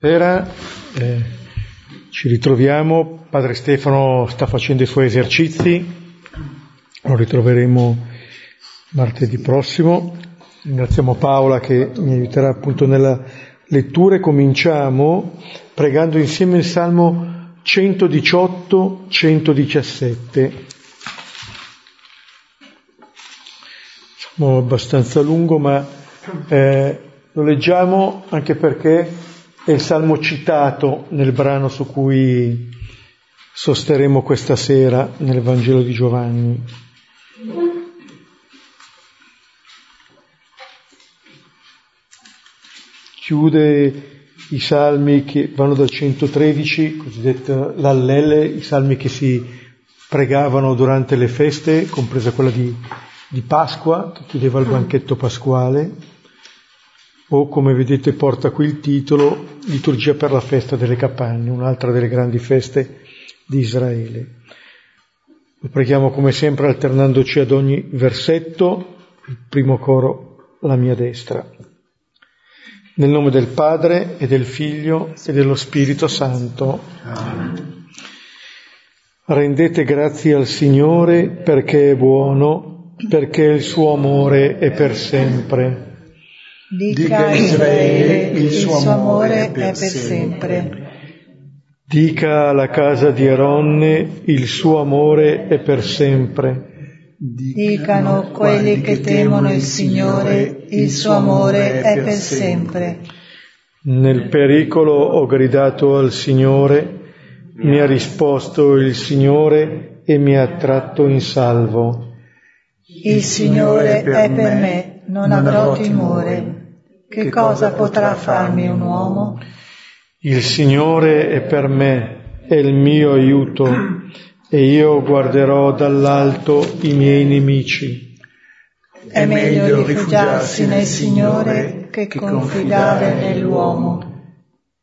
Buonasera, eh, ci ritroviamo, Padre Stefano sta facendo i suoi esercizi, lo ritroveremo martedì prossimo. Ringraziamo Paola che mi aiuterà appunto nella lettura e cominciamo pregando insieme il Salmo 118-117. Salmo abbastanza lungo, ma eh, lo leggiamo anche perché è il salmo citato nel brano su cui sosteremo questa sera nel Vangelo di Giovanni. Chiude i salmi che vanno dal 113, cosiddetta l'allele, i salmi che si pregavano durante le feste, compresa quella di, di Pasqua, che chiudeva il banchetto pasquale, o come vedete porta qui il titolo Liturgia per la festa delle capanne, un'altra delle grandi feste di Israele. Lo preghiamo come sempre alternandoci ad ogni versetto, il primo coro la mia destra. Nel nome del Padre e del Figlio e dello Spirito Santo. Amen. Rendete grazie al Signore perché è buono, perché il suo amore è per sempre. Dica a Israele, il suo amore è per sempre. Dica alla casa di Aronne, il suo amore è per sempre. Dicano quelli che temono il Signore, il suo amore è per sempre. Nel pericolo ho gridato al Signore, mi ha risposto il Signore e mi ha tratto in salvo. Il Signore è per me, non avrò timore. Che cosa potrà farmi un uomo? Il Signore è per me, è il mio aiuto, e io guarderò dall'alto i miei nemici. È meglio rifugiarsi nel Signore che confidare nell'uomo.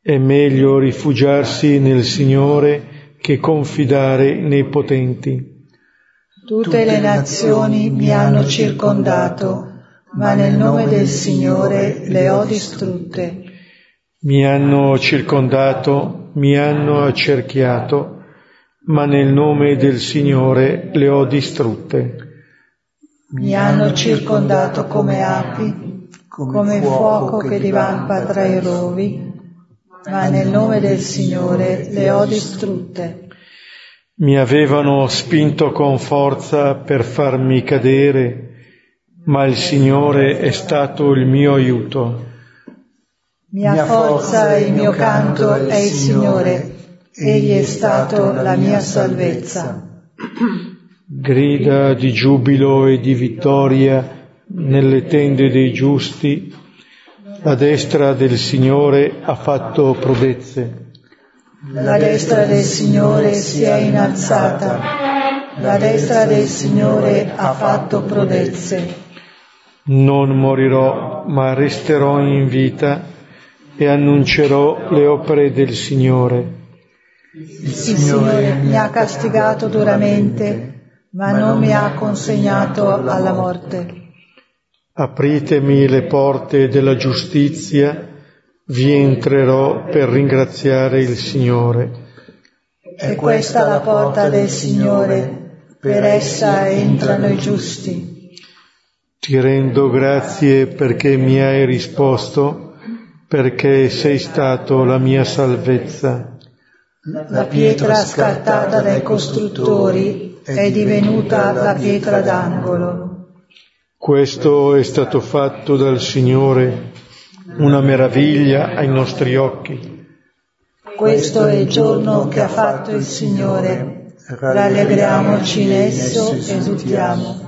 È meglio rifugiarsi nel Signore che confidare nei potenti. Tutte le nazioni mi hanno circondato ma nel nome del Signore le ho distrutte. Mi hanno circondato, mi hanno accerchiato, ma nel nome del Signore le ho distrutte. Mi hanno circondato come api, come fuoco che divampa tra i rovi, ma nel nome del Signore le ho distrutte. Mi avevano spinto con forza per farmi cadere, ma il Signore è stato il mio aiuto. Mia forza e il mio canto è il Signore, Egli è stato la mia salvezza. Grida di giubilo e di vittoria nelle tende dei giusti, la destra del Signore ha fatto prodezze. La destra del Signore si è innalzata, la destra del Signore ha fatto prodezze non morirò, ma resterò in vita e annuncerò le opere del Signore. Il Signore mi ha castigato duramente, ma non mi ha consegnato alla morte. Apritemi le porte della giustizia, vi entrerò per ringraziare il Signore. È questa la porta del Signore, per essa entrano i giusti. Ti rendo grazie perché mi hai risposto, perché sei stato la mia salvezza. La pietra scartata dai costruttori è divenuta la pietra d'angolo. Questo è stato fatto dal Signore, una meraviglia ai nostri occhi. Questo è il giorno che ha fatto il Signore. Rallegriamoci in esso, esultiamo.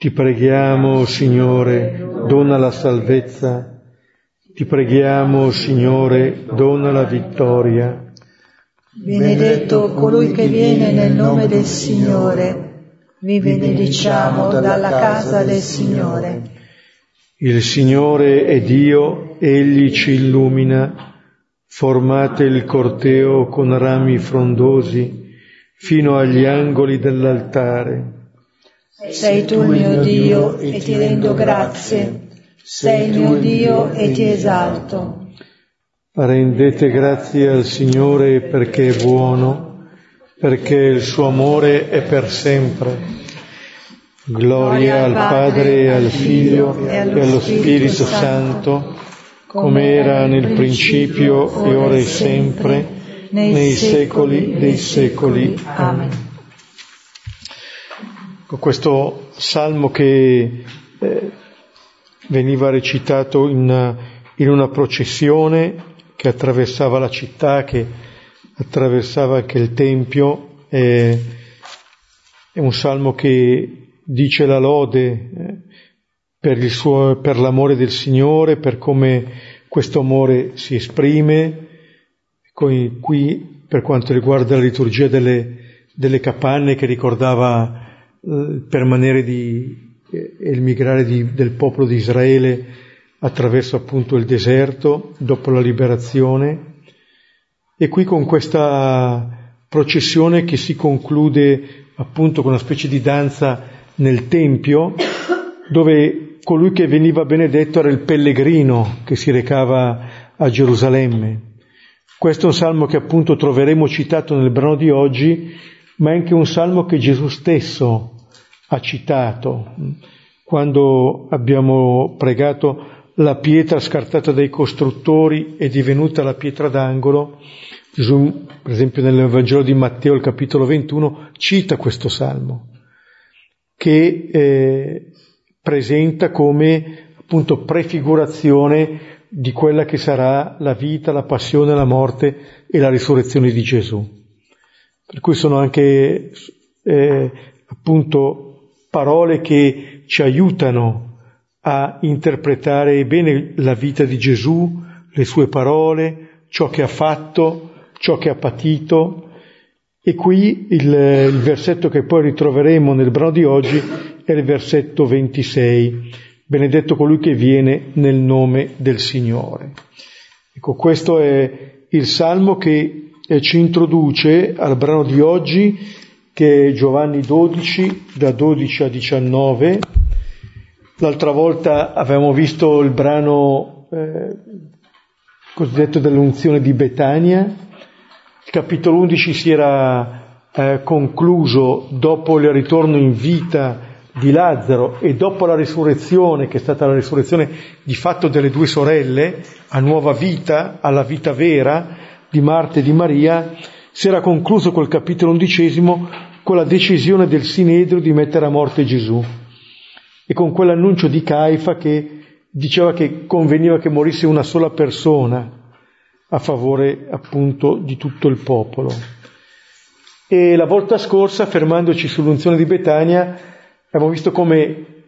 Ti preghiamo, Signore, dona la salvezza. Ti preghiamo, Signore, dona la vittoria. Benedetto colui che viene nel nome del Signore. Vi benediciamo dalla casa del Signore. Il Signore è Dio, Egli ci illumina. Formate il corteo con rami frondosi fino agli angoli dell'altare sei tu il mio Dio e ti rendo grazie, sei il mio Dio e ti esalto. Rendete grazie al Signore perché è buono, perché il suo amore è per sempre. Gloria al Padre, al Figlio e allo Spirito Santo, come era nel principio e ora e sempre, nei secoli dei secoli. Amen. Con questo salmo che eh, veniva recitato in, in una processione che attraversava la città, che attraversava anche il Tempio. È, è un salmo che dice la lode eh, per, suo, per l'amore del Signore, per come questo amore si esprime. Qui, per quanto riguarda la liturgia delle, delle capanne, che ricordava eh, il permanere di, e il migrare di, del popolo di Israele attraverso appunto il deserto dopo la liberazione e qui con questa processione che si conclude appunto con una specie di danza nel Tempio dove colui che veniva benedetto era il pellegrino che si recava a Gerusalemme. Questo è un salmo che appunto troveremo citato nel brano di oggi, ma è anche un salmo che Gesù stesso ha citato quando abbiamo pregato la pietra scartata dai costruttori è divenuta la pietra d'angolo. Gesù, per esempio, nel Vangelo di Matteo, il capitolo 21, cita questo salmo, che eh, presenta come appunto prefigurazione di quella che sarà la vita, la passione, la morte e la risurrezione di Gesù. Per cui sono anche eh, appunto parole che ci aiutano a interpretare bene la vita di Gesù, le sue parole, ciò che ha fatto, ciò che ha patito. E qui il, il versetto che poi ritroveremo nel brano di oggi è il versetto 26. Benedetto colui che viene nel nome del Signore. Ecco, questo è il salmo che eh, ci introduce al brano di oggi, che è Giovanni 12, da 12 a 19 L'altra volta avevamo visto il brano eh, cosiddetto dell'unzione di Betania. Il capitolo 11 si era eh, concluso dopo il ritorno in vita di Lazzaro e dopo la risurrezione, che è stata la risurrezione di fatto delle due sorelle, a nuova vita, alla vita vera di Marta e di Maria, si era concluso quel capitolo undicesimo con la decisione del Sinedrio di mettere a morte Gesù e con quell'annuncio di Caifa che diceva che conveniva che morisse una sola persona a favore appunto di tutto il popolo. E la volta scorsa, fermandoci sull'unzione di Betania, abbiamo visto come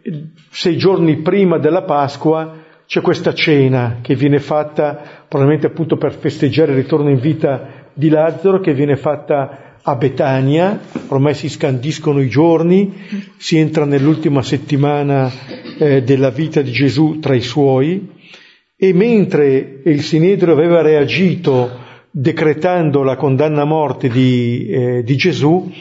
sei giorni prima della Pasqua c'è questa cena che viene fatta probabilmente appunto per festeggiare il ritorno in vita di Lazzaro, che viene fatta a Betania, ormai si scandiscono i giorni, si entra nell'ultima settimana eh, della vita di Gesù tra i suoi. E mentre il Sinedrio aveva reagito decretando la condanna a morte di, eh, di Gesù,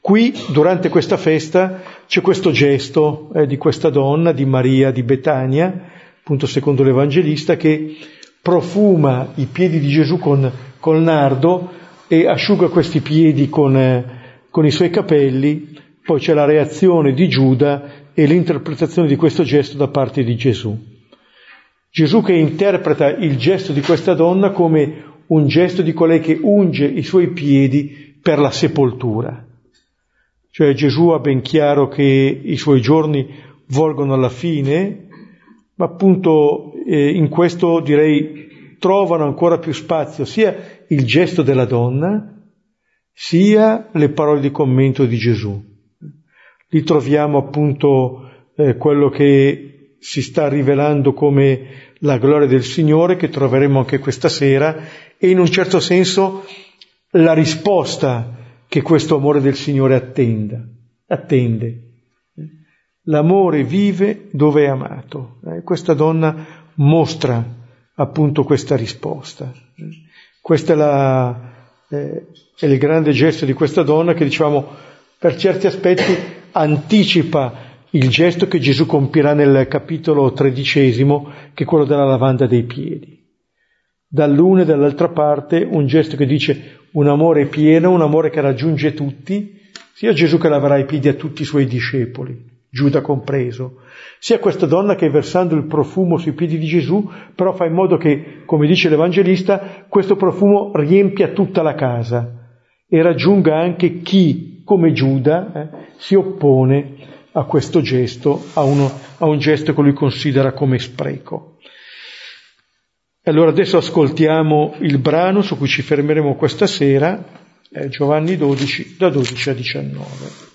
qui durante questa festa c'è questo gesto eh, di questa donna, di Maria di Betania, appunto secondo l'Evangelista, che profuma i piedi di Gesù con, col nardo e asciuga questi piedi con, eh, con i suoi capelli, poi c'è la reazione di Giuda e l'interpretazione di questo gesto da parte di Gesù. Gesù che interpreta il gesto di questa donna come un gesto di colei che unge i suoi piedi per la sepoltura. Cioè Gesù ha ben chiaro che i suoi giorni volgono alla fine, ma appunto eh, in questo direi trovano ancora più spazio sia il gesto della donna, sia le parole di commento di Gesù. Lì troviamo appunto eh, quello che si sta rivelando come la gloria del Signore, che troveremo anche questa sera, e in un certo senso la risposta che questo amore del Signore attenda, attende. L'amore vive dove è amato. Eh, questa donna mostra appunto questa risposta. Questo è, la, eh, è il grande gesto di questa donna che diciamo per certi aspetti anticipa il gesto che Gesù compirà nel capitolo tredicesimo, che è quello della lavanda dei piedi. dall'una e dall'altra parte un gesto che dice un amore pieno, un amore che raggiunge tutti, sia Gesù che laverà i piedi a tutti i suoi discepoli, Giuda compreso, sia questa donna che versando il profumo sui piedi di Gesù, però fa in modo che, come dice l'Evangelista, questo profumo riempia tutta la casa e raggiunga anche chi, come Giuda, eh, si oppone a questo gesto, a, uno, a un gesto che lui considera come spreco. Allora adesso ascoltiamo il brano su cui ci fermeremo questa sera, eh, Giovanni 12, da 12 a 19.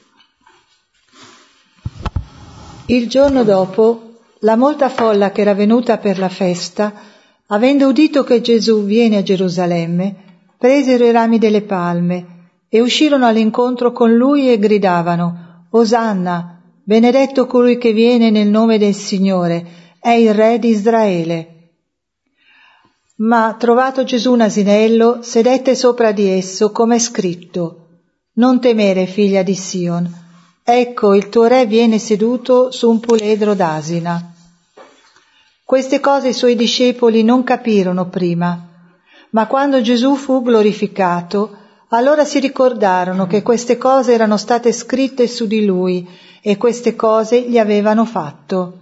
Il giorno dopo, la molta folla che era venuta per la festa, avendo udito che Gesù viene a Gerusalemme, presero i rami delle palme e uscirono all'incontro con lui e gridavano, Osanna, benedetto colui che viene nel nome del Signore, è il Re di Israele. Ma trovato Gesù un asinello, sedette sopra di esso, come è scritto. Non temere, figlia di Sion. Ecco, il tuo re viene seduto su un puledro d'asina. Queste cose i suoi discepoli non capirono prima, ma quando Gesù fu glorificato, allora si ricordarono che queste cose erano state scritte su di lui e queste cose gli avevano fatto.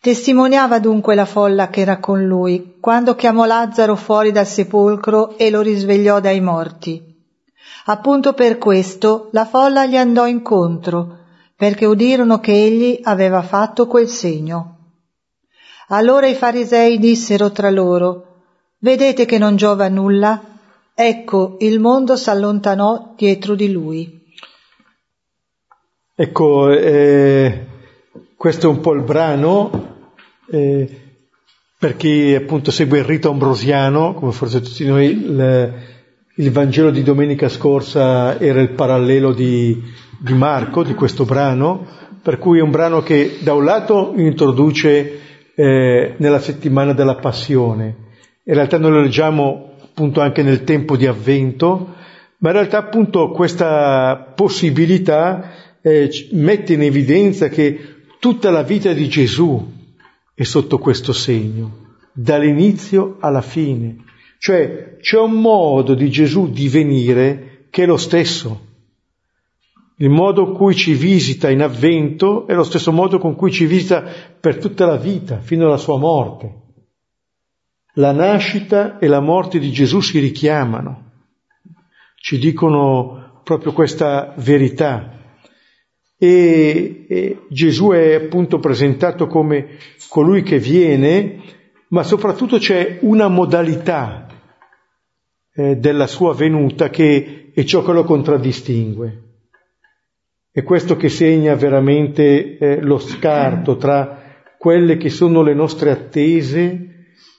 Testimoniava dunque la folla che era con lui, quando chiamò Lazzaro fuori dal sepolcro e lo risvegliò dai morti. Appunto per questo la folla gli andò incontro, perché udirono che egli aveva fatto quel segno. Allora i farisei dissero tra loro, Vedete che non giova nulla? Ecco, il mondo s'allontanò dietro di lui. Ecco, eh, questo è un po' il brano eh, per chi appunto segue il rito ambrosiano, come forse tutti noi, il, il Vangelo di domenica scorsa era il parallelo di, di, Marco, di questo brano, per cui è un brano che da un lato introduce eh, nella settimana della passione, in realtà noi lo leggiamo appunto anche nel tempo di avvento, ma in realtà appunto questa possibilità eh, mette in evidenza che tutta la vita di Gesù è sotto questo segno, dall'inizio alla fine. Cioè c'è un modo di Gesù di venire che è lo stesso. Il modo in cui ci visita in avvento è lo stesso modo con cui ci visita per tutta la vita, fino alla sua morte. La nascita e la morte di Gesù si richiamano, ci dicono proprio questa verità e, e Gesù è appunto presentato come colui che viene, ma soprattutto c'è una modalità eh, della sua venuta che è ciò che lo contraddistingue. È questo che segna veramente eh, lo scarto tra quelle che sono le nostre attese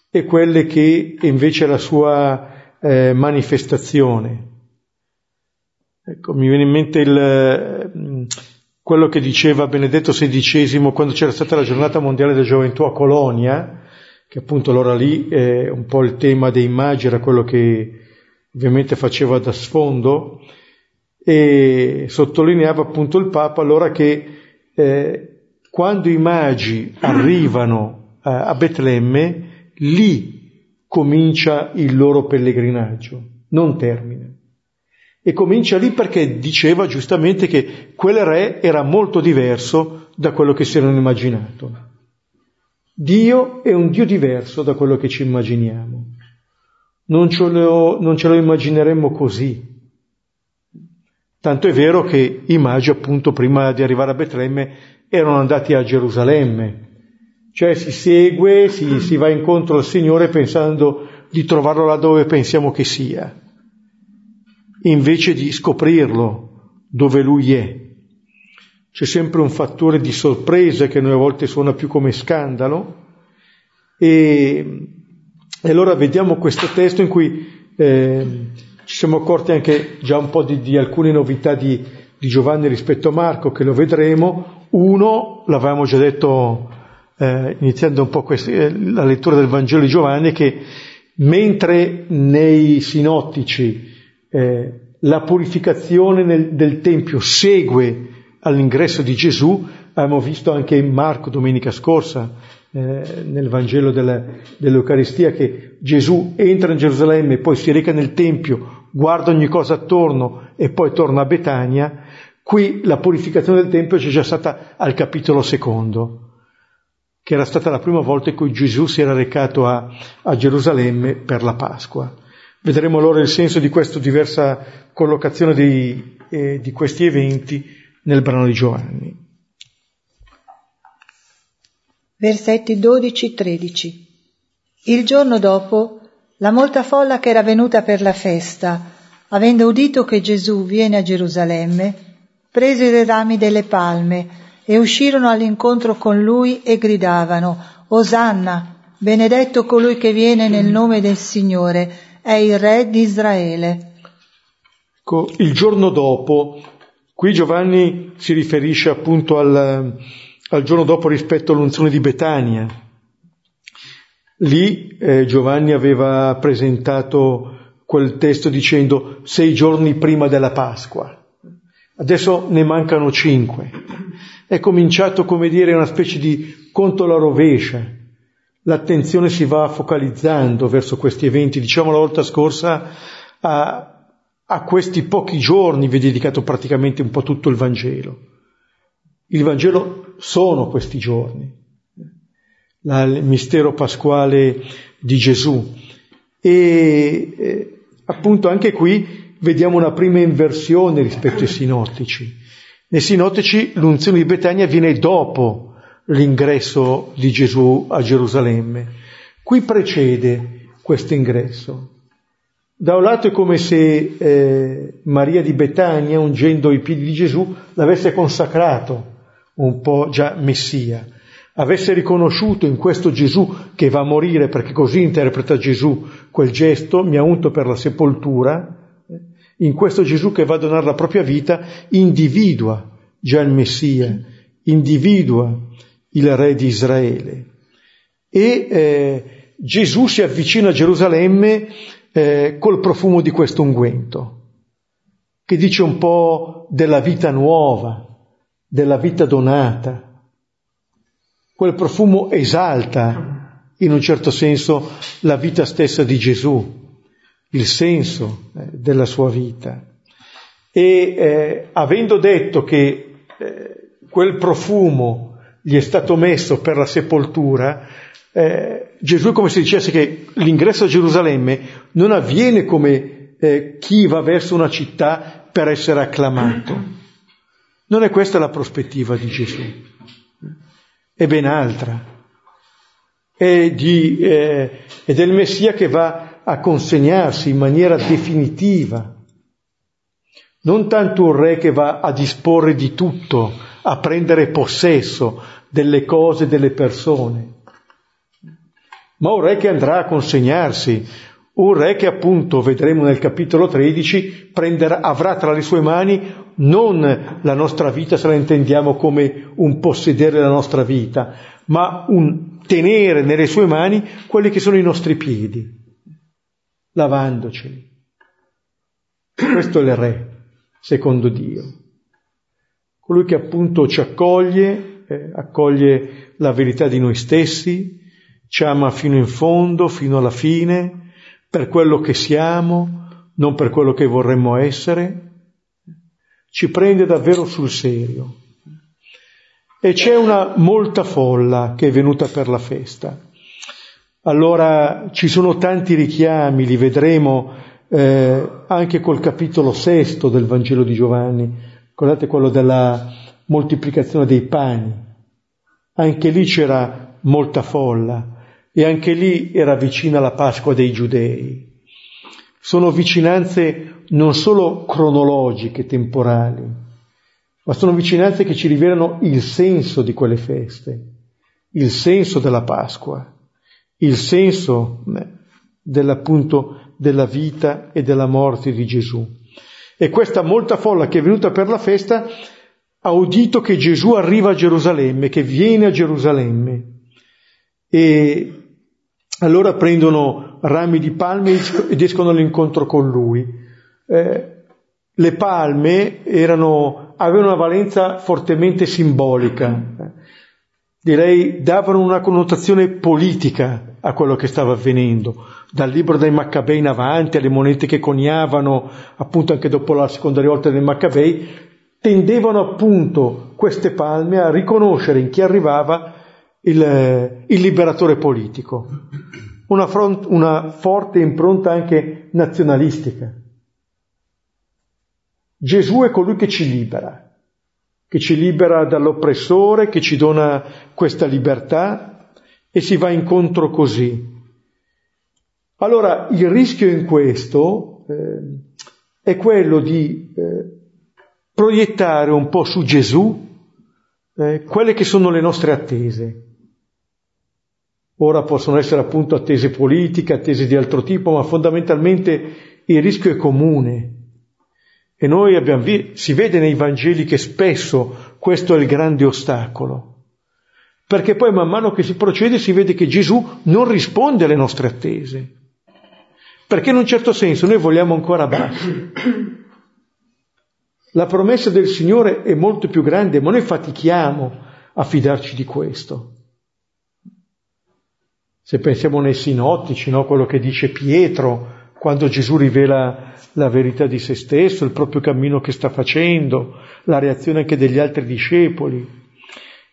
e quelle che invece è la sua eh, manifestazione. Ecco, mi viene in mente il, quello che diceva Benedetto XVI quando c'era stata la giornata mondiale della gioventù a Colonia, che appunto allora lì eh, un po' il tema dei magi era quello che ovviamente faceva da sfondo, e sottolineava appunto il Papa allora che eh, quando i magi arrivano eh, a Betlemme, lì comincia il loro pellegrinaggio, non termina. E comincia lì perché diceva giustamente che quel re era molto diverso da quello che si erano immaginato. Dio è un Dio diverso da quello che ci immaginiamo. Non ce lo, non ce lo immagineremmo così. Tanto è vero che i magi, appunto, prima di arrivare a Betlemme, erano andati a Gerusalemme. Cioè si segue, si, si va incontro al Signore pensando di trovarlo là dove pensiamo che sia invece di scoprirlo dove lui è. C'è sempre un fattore di sorpresa che noi a volte suona più come scandalo e, e allora vediamo questo testo in cui eh, ci siamo accorti anche già un po' di, di alcune novità di, di, Giovanni rispetto a Marco, che lo vedremo. Uno, l'avevamo già detto eh, iniziando un po' questa, eh, la lettura del Vangelo di Giovanni, che mentre nei sinottici eh, la purificazione nel, del Tempio segue all'ingresso di Gesù, abbiamo visto anche in Marco domenica scorsa, eh, nel Vangelo della, dell'Eucaristia che Gesù entra in Gerusalemme, poi si reca nel Tempio, guarda ogni cosa attorno e poi torna a Betania, qui la purificazione del Tempio c'è già stata al capitolo secondo, che era stata la prima volta in cui Gesù si era recato a, a Gerusalemme per la Pasqua. Vedremo allora il senso di questa diversa collocazione di, eh, di questi eventi nel brano di Giovanni versetti 12-13. Il giorno dopo, la molta folla che era venuta per la festa, avendo udito che Gesù viene a Gerusalemme, presero i rami delle palme e uscirono all'incontro con lui e gridavano, Osanna, benedetto colui che viene nel nome del Signore, è il Re di Israele. Il giorno dopo, qui Giovanni si riferisce appunto al, al giorno dopo rispetto all'unzione di Betania. Lì eh, Giovanni aveva presentato quel testo dicendo sei giorni prima della Pasqua. Adesso ne mancano cinque. È cominciato, come dire, una specie di conto alla rovescia. L'attenzione si va focalizzando verso questi eventi. Diciamo la volta scorsa a, a questi pochi giorni vi è dedicato praticamente un po' tutto il Vangelo. Il Vangelo sono questi giorni, la, il mistero pasquale di Gesù. E eh, appunto anche qui vediamo una prima inversione rispetto ai sinottici. Nei sinottici l'unzione di Betania viene dopo l'ingresso di Gesù a Gerusalemme. Qui precede questo ingresso. Da un lato è come se eh, Maria di Betania, ungendo i piedi di Gesù, l'avesse consacrato un po' già messia, avesse riconosciuto in questo Gesù che va a morire, perché così interpreta Gesù quel gesto, mi ha unto per la sepoltura, in questo Gesù che va a donare la propria vita, individua già il Messia, individua il Re di Israele. E eh, Gesù si avvicina a Gerusalemme eh, col profumo di questo unguento, che dice un po' della vita nuova, della vita donata. Quel profumo esalta, in un certo senso, la vita stessa di Gesù, il senso eh, della sua vita. E eh, avendo detto che eh, quel profumo gli è stato messo per la sepoltura, eh, Gesù è come se dicesse che l'ingresso a Gerusalemme non avviene come eh, chi va verso una città per essere acclamato non è questa la prospettiva di Gesù, è ben altra. È, di, eh, è del Messia che va a consegnarsi in maniera definitiva, non tanto un re che va a disporre di tutto, a prendere possesso delle cose, delle persone, ma un re che andrà a consegnarsi, un re che appunto, vedremo nel capitolo 13, prenderà, avrà tra le sue mani non la nostra vita se la intendiamo come un possedere la nostra vita, ma un tenere nelle sue mani quelli che sono i nostri piedi, lavandoceli. Questo è il Re, secondo Dio. Colui che appunto ci accoglie, eh, accoglie la verità di noi stessi, ci ama fino in fondo, fino alla fine, per quello che siamo, non per quello che vorremmo essere, ci prende davvero sul serio. E c'è una molta folla che è venuta per la festa. Allora ci sono tanti richiami, li vedremo eh, anche col capitolo sesto del Vangelo di Giovanni. Guardate quello della moltiplicazione dei pani. Anche lì c'era molta folla e anche lì era vicina la Pasqua dei Giudei. Sono vicinanze non solo cronologiche, temporali, ma sono vicinanze che ci rivelano il senso di quelle feste, il senso della Pasqua, il senso dell'appunto della vita e della morte di Gesù. E questa molta folla che è venuta per la festa ha udito che Gesù arriva a Gerusalemme, che viene a Gerusalemme. E allora prendono rami di palme ed escono all'incontro con lui. Eh, le palme erano, avevano una valenza fortemente simbolica. direi davano una connotazione politica a quello che stava avvenendo, dal libro dei Maccabei in avanti, alle monete che coniavano, appunto anche dopo la seconda rivolta dei Maccabei, tendevano appunto queste palme a riconoscere in chi arrivava il, il liberatore politico. Una, front, una forte impronta anche nazionalistica. Gesù è colui che ci libera, che ci libera dall'oppressore, che ci dona questa libertà e si va incontro così. Allora il rischio in questo eh, è quello di eh, proiettare un po' su Gesù eh, quelle che sono le nostre attese. Ora possono essere appunto attese politiche, attese di altro tipo, ma fondamentalmente il rischio è comune. E noi abbiamo visto, si vede nei Vangeli che spesso questo è il grande ostacolo. Perché poi man mano che si procede si vede che Gesù non risponde alle nostre attese. Perché in un certo senso noi vogliamo ancora basso. La promessa del Signore è molto più grande, ma noi fatichiamo a fidarci di questo. Se pensiamo nei sinottici, no? quello che dice Pietro, quando Gesù rivela la verità di se stesso, il proprio cammino che sta facendo, la reazione anche degli altri discepoli.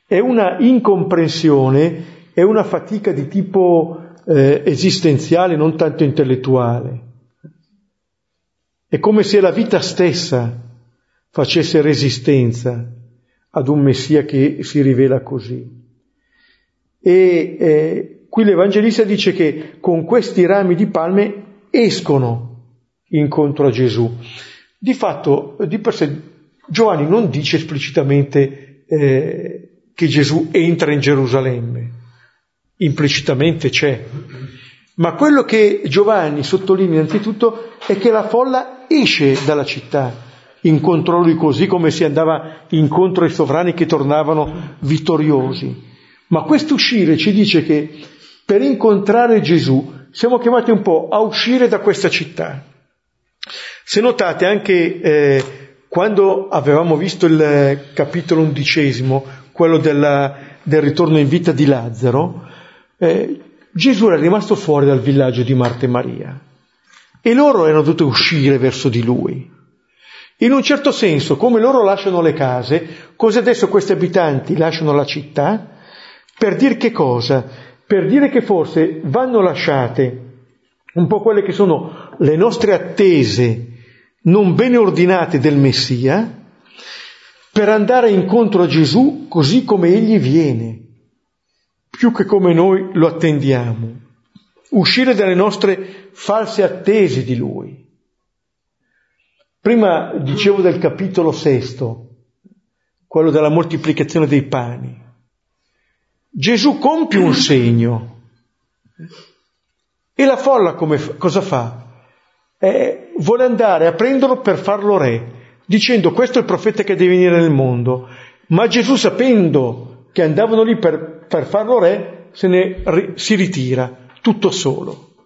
È una incomprensione, è una fatica di tipo eh, esistenziale, non tanto intellettuale. È come se la vita stessa facesse resistenza ad un Messia che si rivela così. E eh, Qui l'Evangelista dice che con questi rami di palme escono incontro a Gesù. Di fatto, di per sé, Giovanni non dice esplicitamente eh, che Gesù entra in Gerusalemme, implicitamente c'è. Ma quello che Giovanni sottolinea innanzitutto è che la folla esce dalla città, incontro lui così come si andava incontro ai sovrani che tornavano vittoriosi. Ma questo uscire ci dice che per incontrare Gesù siamo chiamati un po' a uscire da questa città. Se notate anche eh, quando avevamo visto il capitolo undicesimo, quello della, del ritorno in vita di Lazzaro, eh, Gesù era rimasto fuori dal villaggio di Marta e Maria e loro erano dovuti uscire verso di lui. In un certo senso, come loro lasciano le case, così adesso questi abitanti lasciano la città per dire che cosa? Per dire che forse vanno lasciate un po' quelle che sono le nostre attese non bene ordinate del Messia, per andare incontro a Gesù così come Egli viene, più che come noi lo attendiamo, uscire dalle nostre false attese di Lui. Prima dicevo del capitolo sesto, quello della moltiplicazione dei pani. Gesù compie un segno e la folla come, cosa fa? Eh, vuole andare a prenderlo per farlo re, dicendo questo è il profeta che deve venire nel mondo. Ma Gesù sapendo che andavano lì per, per farlo re, se ne si ritira, tutto solo.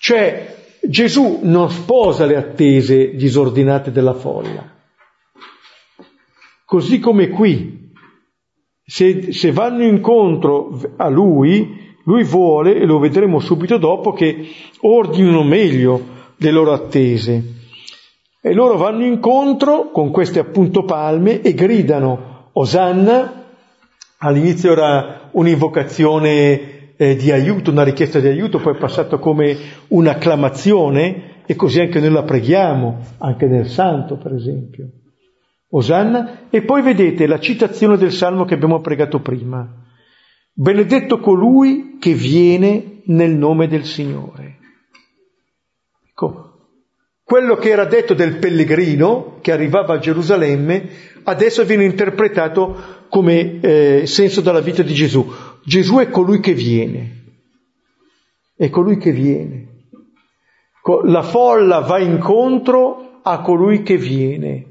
Cioè Gesù non sposa le attese disordinate della folla. Così come qui, se, se vanno incontro a lui, lui vuole, e lo vedremo subito dopo, che ordinino meglio le loro attese. E loro vanno incontro con queste appunto palme e gridano Osanna, all'inizio era un'invocazione eh, di aiuto, una richiesta di aiuto, poi è passato come un'acclamazione e così anche noi la preghiamo, anche nel santo per esempio. Osanna, e poi vedete la citazione del salmo che abbiamo pregato prima. Benedetto colui che viene nel nome del Signore. Ecco, quello che era detto del pellegrino che arrivava a Gerusalemme adesso viene interpretato come eh, senso della vita di Gesù. Gesù è colui che viene, è colui che viene. La folla va incontro a colui che viene.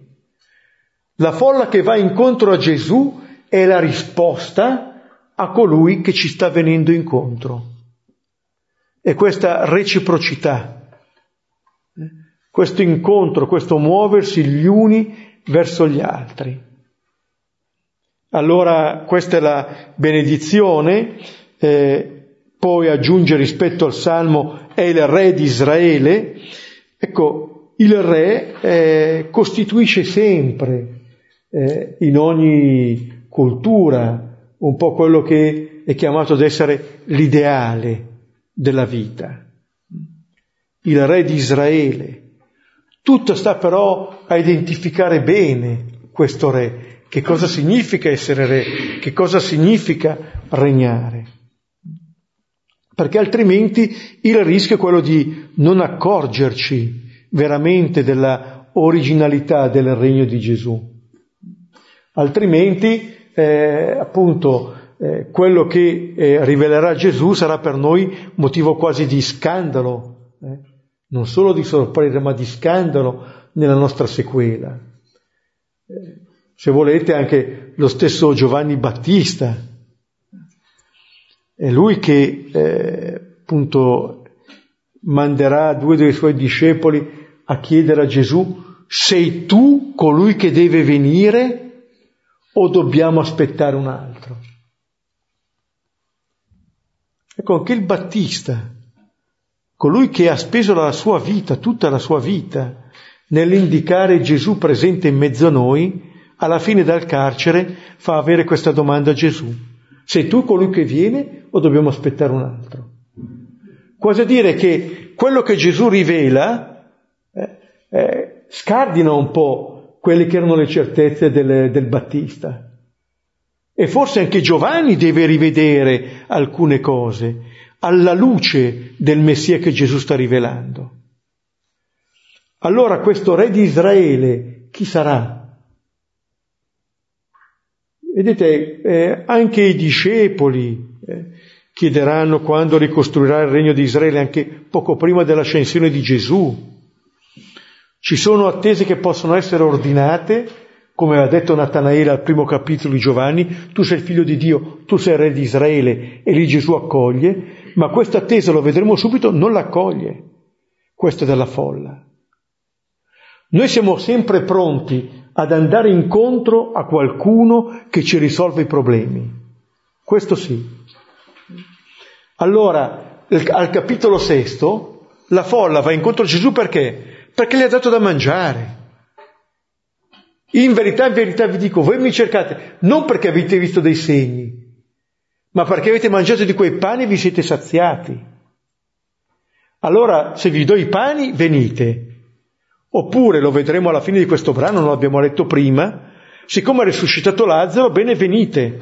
La folla che va incontro a Gesù è la risposta a colui che ci sta venendo incontro. E questa reciprocità, questo incontro, questo muoversi gli uni verso gli altri. Allora questa è la benedizione, eh, poi aggiunge rispetto al Salmo è il re di Israele. Ecco, il re eh, costituisce sempre eh, in ogni cultura un po' quello che è chiamato ad essere l'ideale della vita. Il re di Israele. Tutto sta però a identificare bene questo re, che cosa significa essere re, che cosa significa regnare. Perché altrimenti il rischio è quello di non accorgerci veramente della originalità del regno di Gesù. Altrimenti eh, appunto eh, quello che eh, rivelerà Gesù sarà per noi motivo quasi di scandalo, eh, non solo di sorpresa, ma di scandalo nella nostra sequela. Eh, se volete anche lo stesso Giovanni Battista, è lui che eh, appunto manderà due dei suoi discepoli a chiedere a Gesù, sei tu colui che deve venire? O dobbiamo aspettare un altro? Ecco, anche il Battista, colui che ha speso la sua vita, tutta la sua vita, nell'indicare Gesù presente in mezzo a noi, alla fine dal carcere fa avere questa domanda a Gesù. Sei tu colui che viene o dobbiamo aspettare un altro? Quasi a dire che quello che Gesù rivela eh, eh, scardina un po' quelle che erano le certezze del, del Battista. E forse anche Giovanni deve rivedere alcune cose alla luce del Messia che Gesù sta rivelando. Allora questo re di Israele chi sarà? Vedete, eh, anche i discepoli eh, chiederanno quando ricostruirà il regno di Israele, anche poco prima dell'ascensione di Gesù. Ci sono attese che possono essere ordinate, come ha detto Natanaele al primo capitolo di Giovanni, tu sei il figlio di Dio, tu sei il re di Israele, e lì Gesù accoglie, ma questa attesa, lo vedremo subito, non l'accoglie. Questa della folla. Noi siamo sempre pronti ad andare incontro a qualcuno che ci risolve i problemi. Questo sì. Allora, al capitolo sesto, la folla va incontro a Gesù perché? Perché gli ha dato da mangiare. In verità, in verità vi dico, voi mi cercate non perché avete visto dei segni, ma perché avete mangiato di quei pani e vi siete saziati. Allora, se vi do i pani, venite. Oppure, lo vedremo alla fine di questo brano, non l'abbiamo letto prima, siccome è risuscitato Lazzaro, bene, venite.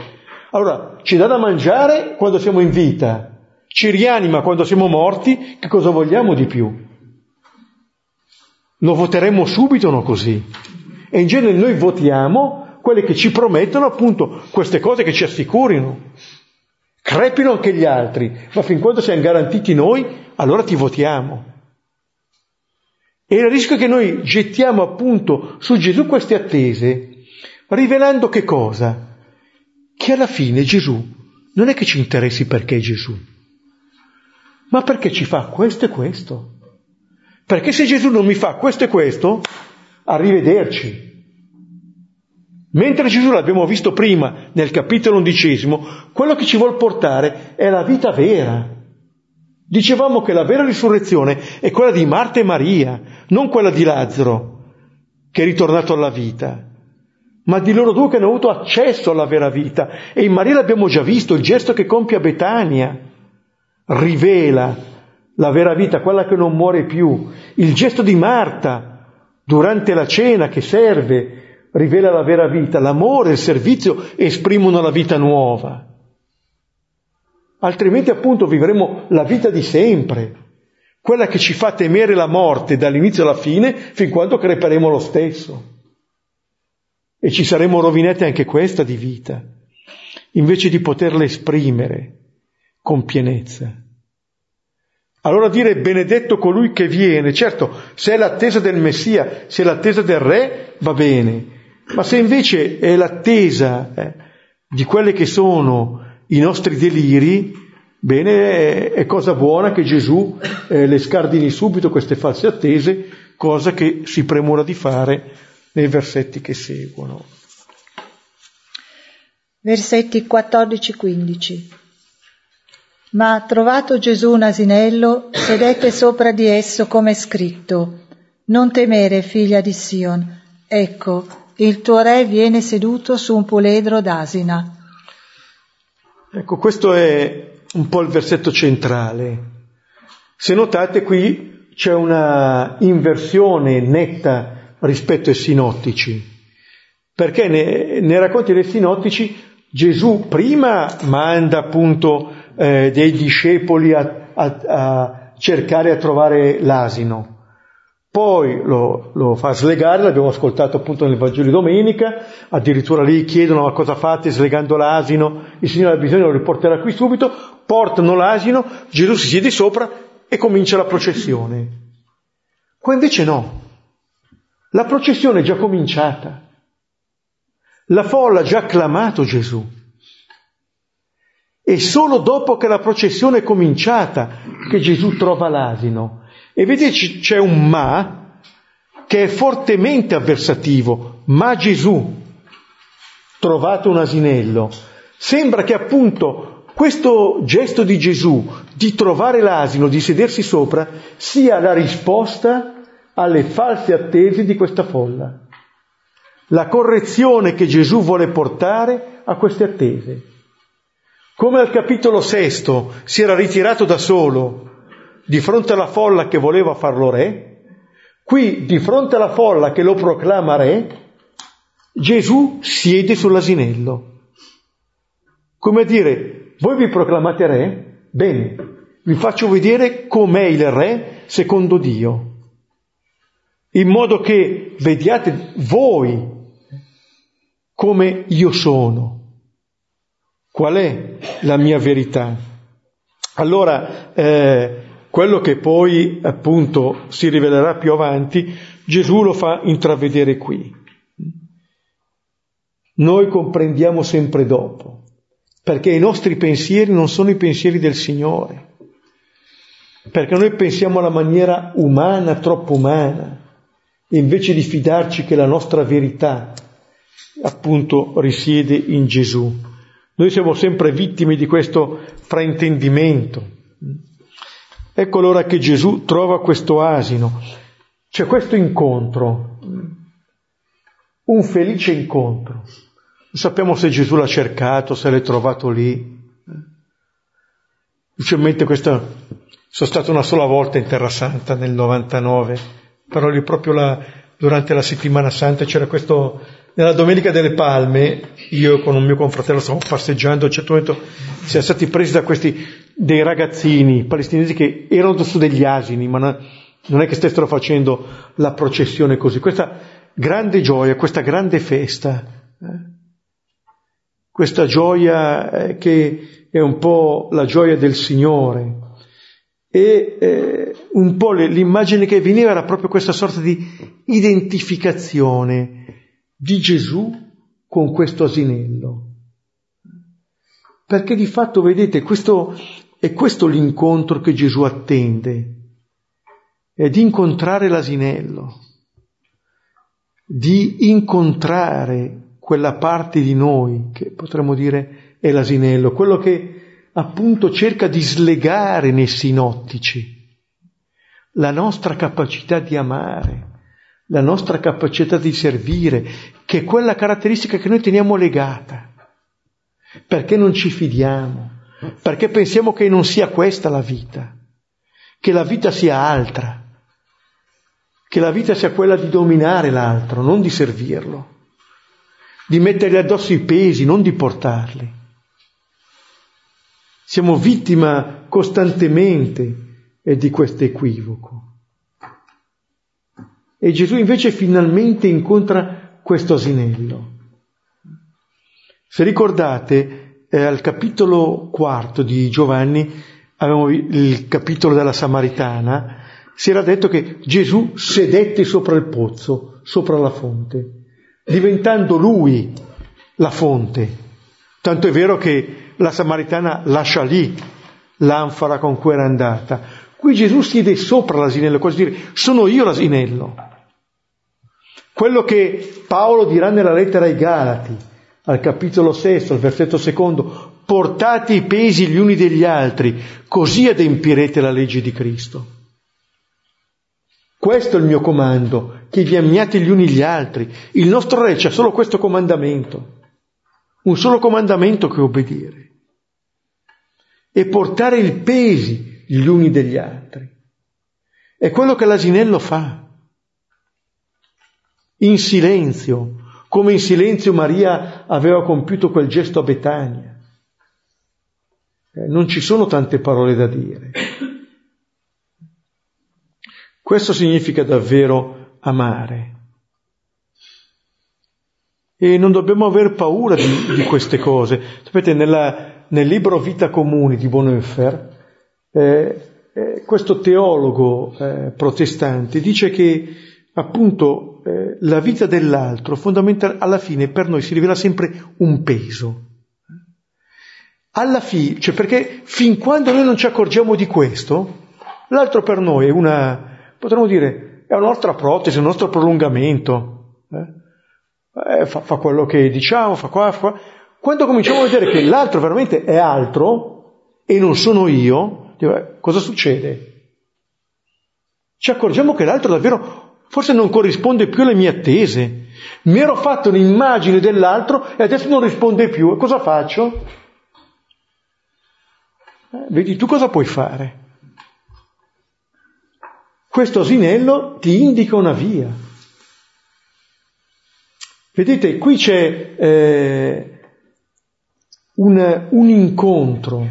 Allora, ci dà da mangiare quando siamo in vita, ci rianima quando siamo morti, che cosa vogliamo di più? Lo voteremo subito no così? E in genere noi votiamo quelle che ci promettono appunto queste cose che ci assicurino. Crepino anche gli altri, ma fin quando siamo garantiti noi, allora ti votiamo. E il rischio è che noi gettiamo appunto su Gesù queste attese, rivelando che cosa? Che alla fine Gesù non è che ci interessi perché è Gesù, ma perché ci fa questo e questo. Perché se Gesù non mi fa questo e questo, arrivederci. Mentre Gesù l'abbiamo visto prima nel capitolo undicesimo, quello che ci vuol portare è la vita vera. Dicevamo che la vera risurrezione è quella di Marta e Maria, non quella di Lazzaro, che è ritornato alla vita, ma di loro due che hanno avuto accesso alla vera vita. E in Maria l'abbiamo già visto, il gesto che compie a Betania rivela la vera vita, quella che non muore più. Il gesto di Marta durante la cena che serve rivela la vera vita. L'amore il servizio esprimono la vita nuova. Altrimenti appunto vivremo la vita di sempre, quella che ci fa temere la morte dall'inizio alla fine fin quando creperemo lo stesso. E ci saremo rovinati anche questa di vita, invece di poterla esprimere con pienezza. Allora dire benedetto colui che viene, certo, se è l'attesa del Messia, se è l'attesa del Re, va bene, ma se invece è l'attesa eh, di quelli che sono i nostri deliri, bene, è, cosa buona che Gesù eh, le scardini subito queste false attese, cosa che si premura di fare nei versetti che seguono. versetti 14-15. Ma trovato Gesù un asinello, sedette sopra di esso come scritto, Non temere, figlia di Sion, ecco, il tuo re viene seduto su un puledro d'asina. Ecco, questo è un po' il versetto centrale. Se notate qui c'è una inversione netta rispetto ai sinottici, perché nei racconti dei sinottici Gesù prima manda appunto eh, dei discepoli a, a, a cercare a trovare l'asino, poi lo, lo, fa slegare, l'abbiamo ascoltato appunto nel Vangelo di domenica, addirittura lì chiedono ma cosa fate slegando l'asino, il Signore ha bisogno, lo riporterà qui subito, portano l'asino, Gesù si siede sopra e comincia la processione. Qua invece no, la processione è già cominciata, la folla ha già acclamato Gesù. E solo dopo che la processione è cominciata che Gesù trova l'asino e vedete c'è un ma che è fortemente avversativo, ma Gesù, trovato un asinello. Sembra che appunto questo gesto di Gesù di trovare l'asino, di sedersi sopra, sia la risposta alle false attese di questa folla. La correzione che Gesù vuole portare a queste attese. Come al capitolo sesto si era ritirato da solo di fronte alla folla che voleva farlo re, qui di fronte alla folla che lo proclama re, Gesù siede sull'asinello. Come a dire, voi vi proclamate re? Bene, vi faccio vedere com'è il re secondo Dio, in modo che vediate voi come io sono, qual è la mia verità. Allora, eh, quello che poi appunto si rivelerà più avanti, Gesù lo fa intravedere qui. Noi comprendiamo sempre dopo, perché i nostri pensieri non sono i pensieri del Signore, perché noi pensiamo alla maniera umana, troppo umana, invece di fidarci che la nostra verità appunto risiede in Gesù. Noi siamo sempre vittime di questo fraintendimento. Ecco allora che Gesù trova questo asino, c'è questo incontro, un felice incontro. Non sappiamo se Gesù l'ha cercato, se l'ha trovato lì. Semplicemente questa, sono stato una sola volta in Terra Santa nel 99, però lì proprio la, durante la settimana santa c'era questo, nella Domenica delle Palme, io con un mio confratello stavo passeggiando, a un certo momento siamo stati presi da questi dei ragazzini palestinesi che erano su degli asini, ma non è che stessero facendo la processione così. Questa grande gioia, questa grande festa, eh? questa gioia eh, che è un po' la gioia del Signore. E eh, un po' l'immagine che veniva era proprio questa sorta di identificazione di Gesù con questo asinello. Perché di fatto, vedete, questo è questo l'incontro che Gesù attende, è di incontrare l'asinello, di incontrare quella parte di noi che potremmo dire è l'asinello, quello che appunto cerca di slegare nei sinottici, la nostra capacità di amare, la nostra capacità di servire, che è quella caratteristica che noi teniamo legata, perché non ci fidiamo, perché pensiamo che non sia questa la vita, che la vita sia altra, che la vita sia quella di dominare l'altro, non di servirlo, di mettergli addosso i pesi, non di portarli. Siamo vittima costantemente di questo equivoco. E Gesù invece finalmente incontra questo asinello. Se ricordate, eh, al capitolo quarto di Giovanni, avevamo il capitolo della Samaritana, si era detto che Gesù sedette sopra il pozzo, sopra la fonte, diventando lui la fonte. Tanto è vero che la Samaritana lascia lì l'anfora con cui era andata. Qui Gesù siede sopra l'asinello, quasi dire, sono io l'asinello. Quello che Paolo dirà nella lettera ai Galati, al capitolo sesto, al versetto secondo, portate i pesi gli uni degli altri, così adempirete la legge di Cristo. Questo è il mio comando, che vi amiate gli uni gli altri. Il nostro Re c'ha solo questo comandamento, un solo comandamento che obbedire. E portare il pesi gli uni degli altri. È quello che l'asinello fa. In silenzio, come in silenzio Maria aveva compiuto quel gesto a Betania. Eh, non ci sono tante parole da dire. Questo significa davvero amare. E non dobbiamo aver paura di, di queste cose. Sapete, nella, nel libro Vita Comuni di Bonhoeffer, eh, eh, questo teologo eh, protestante dice che appunto eh, la vita dell'altro fondamentalmente alla fine per noi si rivela sempre un peso. Alla fine, cioè perché fin quando noi non ci accorgiamo di questo, l'altro per noi è una, potremmo dire, è una nostra protesi, un nostro prolungamento. Eh, fa, fa, quello che diciamo, fa qua, fa qua. Quando cominciamo a vedere che l'altro veramente è altro e non sono io, cosa succede? Ci accorgiamo che l'altro davvero Forse non corrisponde più alle mie attese. Mi ero fatto un'immagine dell'altro e adesso non risponde più. E cosa faccio? Eh, vedi tu cosa puoi fare? Questo asinello ti indica una via. Vedete, qui c'è eh, un, un incontro,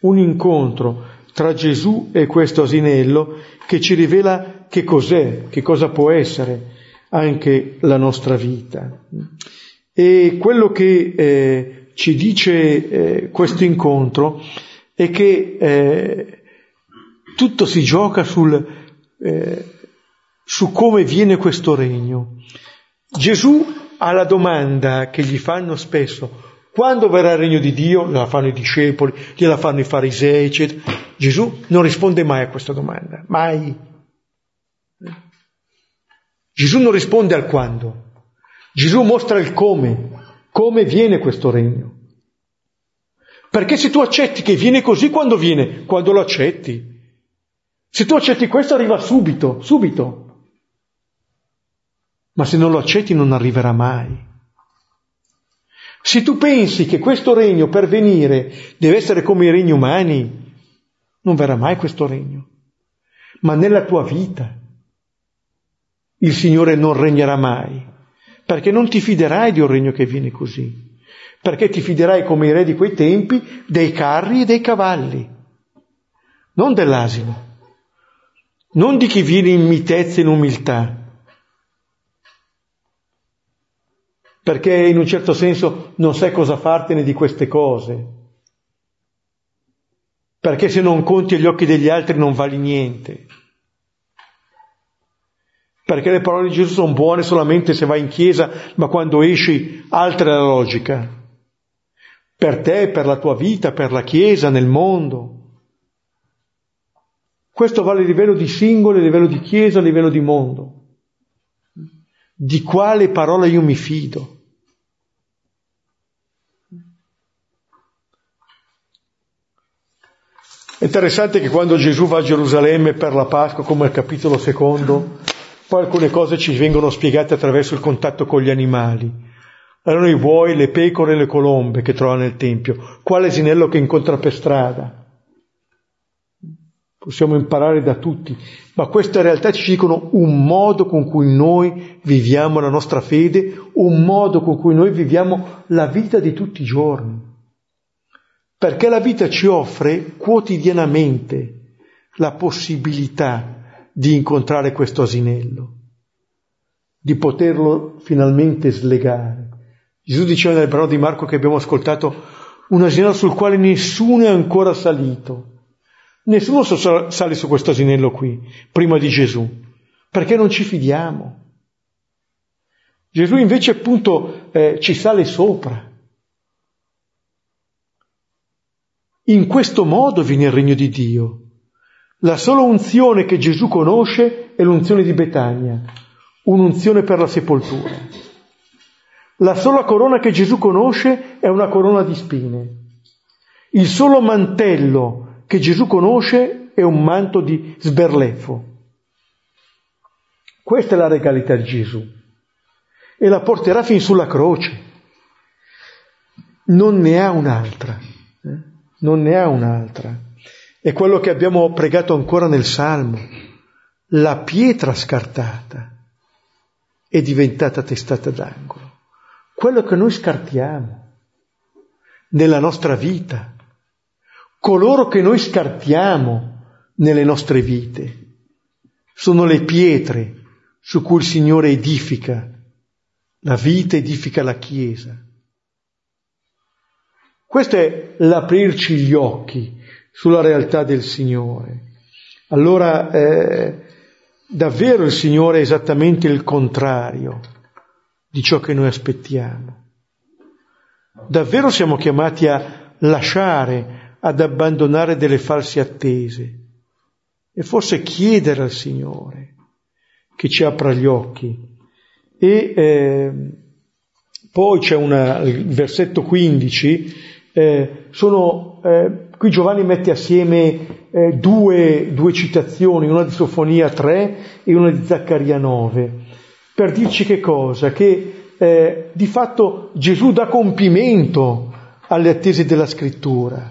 un incontro tra Gesù e questo asinello che ci rivela che cos'è, che cosa può essere anche la nostra vita. E quello che eh, ci dice eh, questo incontro è che eh, tutto si gioca sul, eh, su come viene questo regno. Gesù ha la domanda che gli fanno spesso, quando verrà il regno di Dio? La fanno i discepoli, gliela fanno i farisei, eccetera. Gesù non risponde mai a questa domanda, mai. Gesù non risponde al quando, Gesù mostra il come, come viene questo regno. Perché se tu accetti che viene così, quando viene? Quando lo accetti. Se tu accetti questo arriva subito, subito. Ma se non lo accetti non arriverà mai. Se tu pensi che questo regno per venire deve essere come i regni umani, non verrà mai questo regno. Ma nella tua vita, il Signore non regnerà mai, perché non ti fiderai di un regno che viene così, perché ti fiderai come i re di quei tempi dei carri e dei cavalli, non dell'asino, non di chi viene in mitezza e in umiltà, perché in un certo senso non sai cosa fartene di queste cose, perché se non conti agli occhi degli altri non vali niente perché le parole di Gesù sono buone solamente se vai in chiesa, ma quando esci altra è la logica. Per te, per la tua vita, per la chiesa, nel mondo. Questo vale a livello di singolo, a livello di chiesa, a livello di mondo. Di quale parola io mi fido? È interessante che quando Gesù va a Gerusalemme per la Pasqua, come al capitolo secondo, poi alcune cose ci vengono spiegate attraverso il contatto con gli animali. Erano i buoi, le pecore e le colombe che trova nel Tempio. Quale asinello che incontra per strada. Possiamo imparare da tutti, ma queste realtà ci dicono un modo con cui noi viviamo la nostra fede, un modo con cui noi viviamo la vita di tutti i giorni. Perché la vita ci offre quotidianamente la possibilità di incontrare questo asinello, di poterlo finalmente slegare. Gesù diceva nel brano di Marco che abbiamo ascoltato un asinello sul quale nessuno è ancora salito. Nessuno sale su questo asinello qui, prima di Gesù, perché non ci fidiamo. Gesù invece appunto eh, ci sale sopra. In questo modo viene il regno di Dio. La sola unzione che Gesù conosce è l'unzione di Betania, un'unzione per la sepoltura. La sola corona che Gesù conosce è una corona di spine. Il solo mantello che Gesù conosce è un manto di sberleffo. Questa è la regalità di Gesù e la porterà fin sulla croce. Non ne ha un'altra? Non ne ha un'altra. È quello che abbiamo pregato ancora nel Salmo. La pietra scartata è diventata testata d'angolo. Quello che noi scartiamo nella nostra vita, coloro che noi scartiamo nelle nostre vite, sono le pietre su cui il Signore edifica la vita, edifica la Chiesa. Questo è l'aprirci gli occhi sulla realtà del Signore. Allora, eh, davvero il Signore è esattamente il contrario di ciò che noi aspettiamo. Davvero siamo chiamati a lasciare, ad abbandonare delle false attese e forse chiedere al Signore che ci apra gli occhi. E eh, poi c'è una, il versetto 15, eh, sono, eh, qui Giovanni mette assieme eh, due, due, citazioni, una di Sofonia 3 e una di Zaccaria 9, per dirci che cosa? Che eh, di fatto Gesù dà compimento alle attese della scrittura.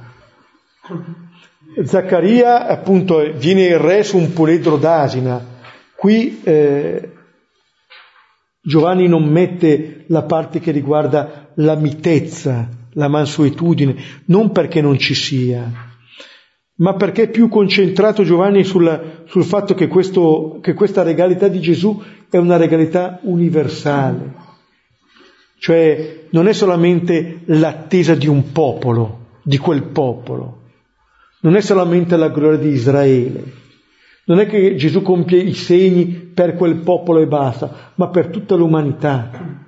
Zaccaria appunto viene il re su un puledro d'asina, qui eh, Giovanni non mette la parte che riguarda la mitezza, la mansuetudine, non perché non ci sia, ma perché è più concentrato Giovanni sulla, sul fatto che, questo, che questa regalità di Gesù è una regalità universale, cioè non è solamente l'attesa di un popolo, di quel popolo, non è solamente la gloria di Israele, non è che Gesù compie i segni per quel popolo e basta, ma per tutta l'umanità.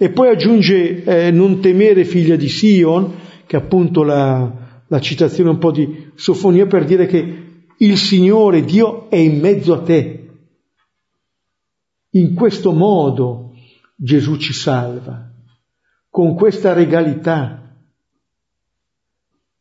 E poi aggiunge eh, non temere figlia di Sion, che è appunto la, la citazione un po' di Sofonia per dire che il Signore Dio è in mezzo a te. In questo modo Gesù ci salva, con questa regalità.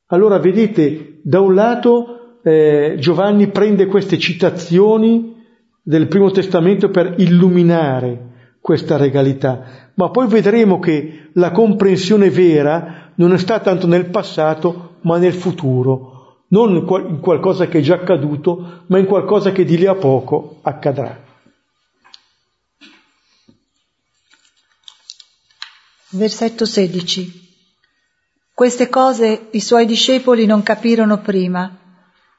Allora vedete, da un lato eh, Giovanni prende queste citazioni del Primo Testamento per illuminare questa regalità, ma poi vedremo che la comprensione vera non sta tanto nel passato, ma nel futuro, non in qualcosa che è già accaduto, ma in qualcosa che di lì a poco accadrà. Versetto 16. Queste cose i suoi discepoli non capirono prima,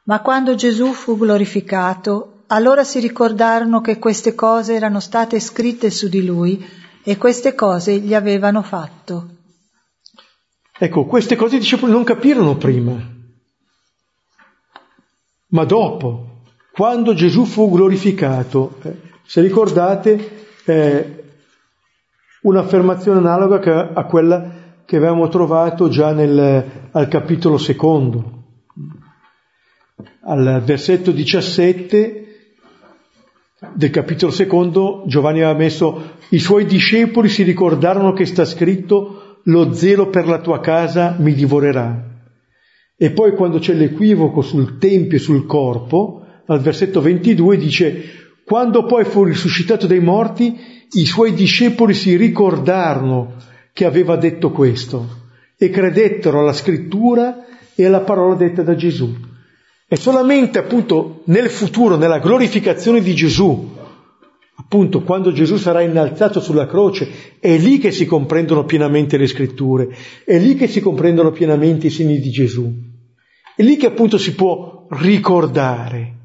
ma quando Gesù fu glorificato, allora si ricordarono che queste cose erano state scritte su di lui e queste cose gli avevano fatto. Ecco, queste cose i discepoli non capirono prima, ma dopo, quando Gesù fu glorificato. Eh, se ricordate, eh, un'affermazione analoga a quella che avevamo trovato già nel, al capitolo secondo. Al versetto 17 del capitolo secondo Giovanni aveva messo i suoi discepoli si ricordarono che sta scritto lo zelo per la tua casa mi divorerà. E poi quando c'è l'equivoco sul tempio e sul corpo, al versetto 22 dice quando poi fu risuscitato dai morti, i suoi discepoli si ricordarono che aveva detto questo e credettero alla scrittura e alla parola detta da Gesù. E solamente appunto nel futuro, nella glorificazione di Gesù, appunto quando Gesù sarà innalzato sulla croce, è lì che si comprendono pienamente le scritture, è lì che si comprendono pienamente i segni di Gesù, è lì che appunto si può ricordare.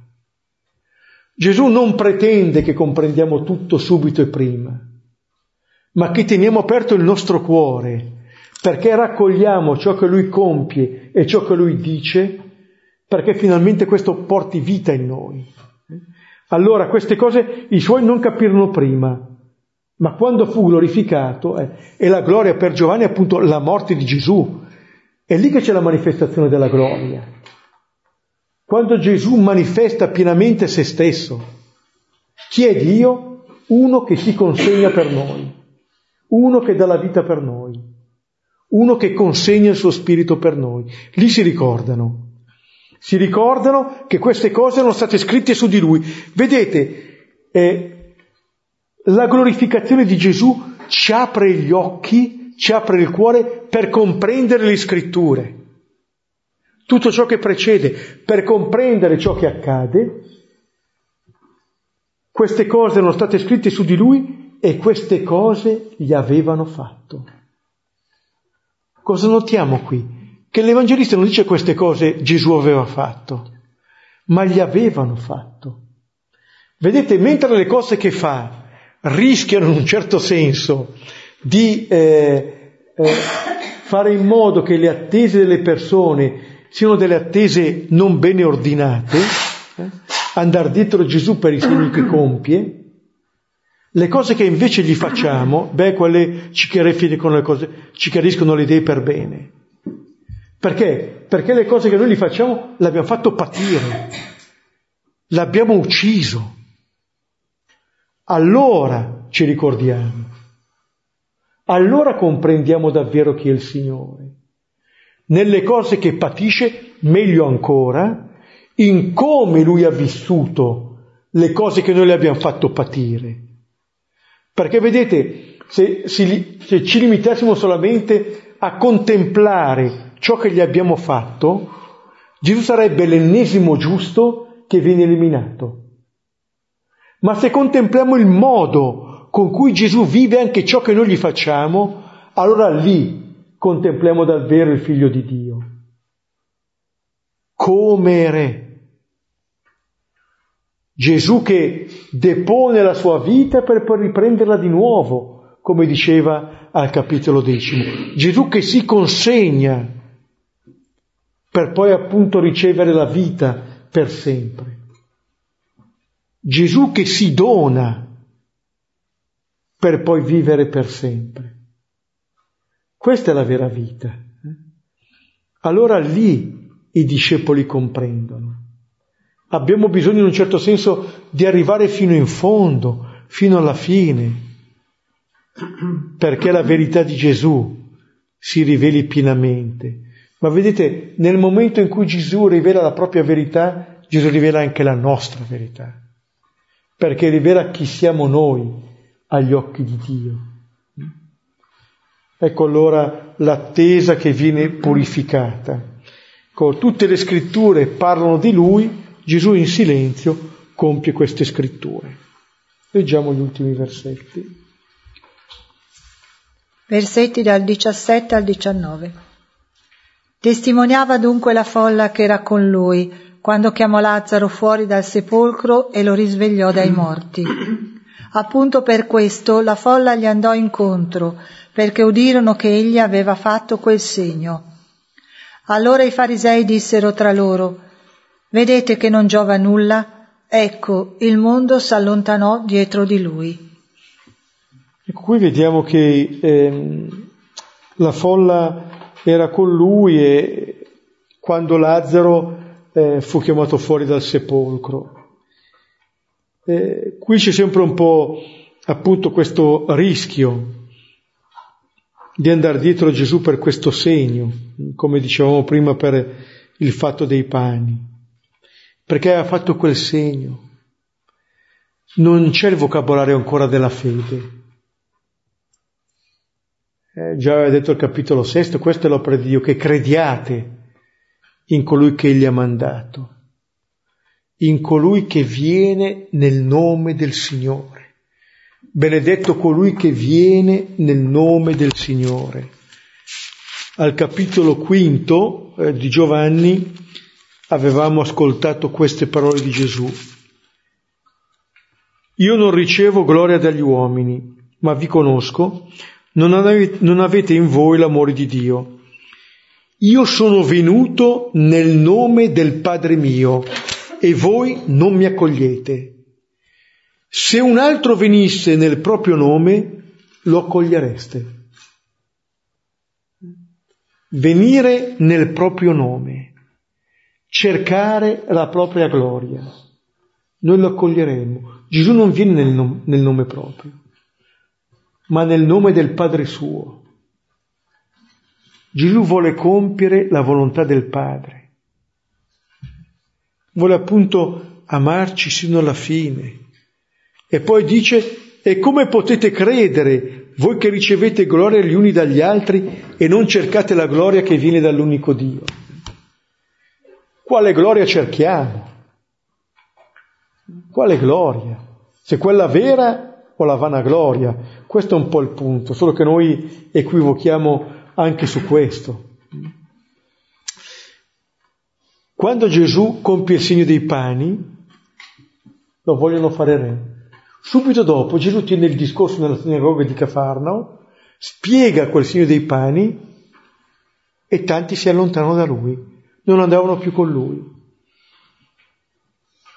Gesù non pretende che comprendiamo tutto subito e prima, ma che teniamo aperto il nostro cuore perché raccogliamo ciò che Lui compie e ciò che Lui dice perché finalmente questo porti vita in noi. Allora queste cose i suoi non capirono prima, ma quando fu glorificato, eh, e la gloria per Giovanni è appunto la morte di Gesù, è lì che c'è la manifestazione della gloria. Quando Gesù manifesta pienamente se stesso, chi è Dio? Uno che si consegna per noi, uno che dà la vita per noi, uno che consegna il suo spirito per noi. Lì si ricordano. Si ricordano che queste cose erano state scritte su di lui. Vedete, eh, la glorificazione di Gesù ci apre gli occhi, ci apre il cuore per comprendere le scritture. Tutto ciò che precede, per comprendere ciò che accade, queste cose erano state scritte su di lui e queste cose gli avevano fatto. Cosa notiamo qui? Che l'Evangelista non dice queste cose Gesù aveva fatto, ma gli avevano fatto. Vedete, mentre le cose che fa rischiano in un certo senso di eh, eh, fare in modo che le attese delle persone siano delle attese non bene ordinate, eh, andare dietro Gesù per i segni che compie, le cose che invece gli facciamo, beh, quelle ci chiariscono le, cose, ci chiariscono le idee per bene. Perché? Perché le cose che noi gli facciamo l'abbiamo fatto patire, l'abbiamo ucciso allora ci ricordiamo, allora comprendiamo davvero chi è il Signore. Nelle cose che patisce, meglio ancora, in come Lui ha vissuto le cose che noi le abbiamo fatto patire. Perché vedete, se, se ci limitassimo solamente a contemplare ciò che gli abbiamo fatto, Gesù sarebbe l'ennesimo giusto che viene eliminato. Ma se contempliamo il modo con cui Gesù vive anche ciò che noi gli facciamo, allora lì contempliamo davvero il figlio di Dio. Come re. Gesù che depone la sua vita per poi riprenderla di nuovo, come diceva al capitolo decimo. Gesù che si consegna per poi appunto ricevere la vita per sempre. Gesù che si dona per poi vivere per sempre. Questa è la vera vita. Eh? Allora lì i discepoli comprendono. Abbiamo bisogno in un certo senso di arrivare fino in fondo, fino alla fine, perché la verità di Gesù si riveli pienamente. Ma vedete, nel momento in cui Gesù rivela la propria verità, Gesù rivela anche la nostra verità perché rivela chi siamo noi agli occhi di Dio. Ecco allora l'attesa che viene purificata. Con tutte le scritture parlano di Lui, Gesù in silenzio compie queste scritture. Leggiamo gli ultimi versetti. Versetti dal 17 al 19. Testimoniava dunque la folla che era con lui quando chiamò Lazzaro fuori dal sepolcro e lo risvegliò dai morti. Appunto per questo la folla gli andò incontro, perché udirono che egli aveva fatto quel segno. Allora i farisei dissero tra loro, Vedete che non giova nulla? Ecco, il mondo s'allontanò dietro di lui. Ecco, qui vediamo che eh, la folla era con lui e quando Lazzaro eh, fu chiamato fuori dal sepolcro. Eh, qui c'è sempre un po' appunto questo rischio di andare dietro a Gesù per questo segno, come dicevamo prima per il fatto dei pani, perché ha fatto quel segno. Non c'è il vocabolario ancora della fede. Eh, già aveva detto il capitolo sesto, questo è l'opera di Dio, che crediate in colui che egli ha mandato, in colui che viene nel nome del Signore. Benedetto colui che viene nel nome del Signore. Al capitolo quinto eh, di Giovanni avevamo ascoltato queste parole di Gesù. Io non ricevo gloria dagli uomini, ma vi conosco, non avete, non avete in voi l'amore di Dio. Io sono venuto nel nome del Padre mio e voi non mi accogliete. Se un altro venisse nel proprio nome, lo accogliereste. Venire nel proprio nome, cercare la propria gloria, noi lo accoglieremo. Gesù non viene nel, nome, nel nome proprio. Ma nel nome del Padre suo. Gesù vuole compiere la volontà del Padre. Vuole appunto amarci sino alla fine. E poi dice, e come potete credere voi che ricevete gloria gli uni dagli altri e non cercate la gloria che viene dall'unico Dio? Quale gloria cerchiamo? Quale gloria? Se quella vera o la vanagloria? Questo è un po' il punto, solo che noi equivochiamo anche su questo. Quando Gesù compie il segno dei pani, lo vogliono fare re. Subito dopo Gesù tiene il discorso nella sinagoga di Cafarnao, spiega quel segno dei pani e tanti si allontanano da lui, non andavano più con lui.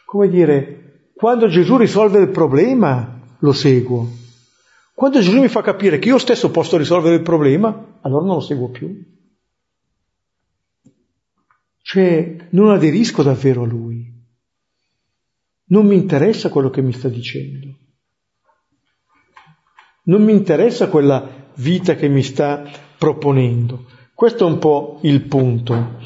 Come dire, quando Gesù risolve il problema, lo seguo. Quando Gesù mi fa capire che io stesso posso risolvere il problema, allora non lo seguo più. Cioè, non aderisco davvero a Lui. Non mi interessa quello che mi sta dicendo. Non mi interessa quella vita che mi sta proponendo. Questo è un po' il punto.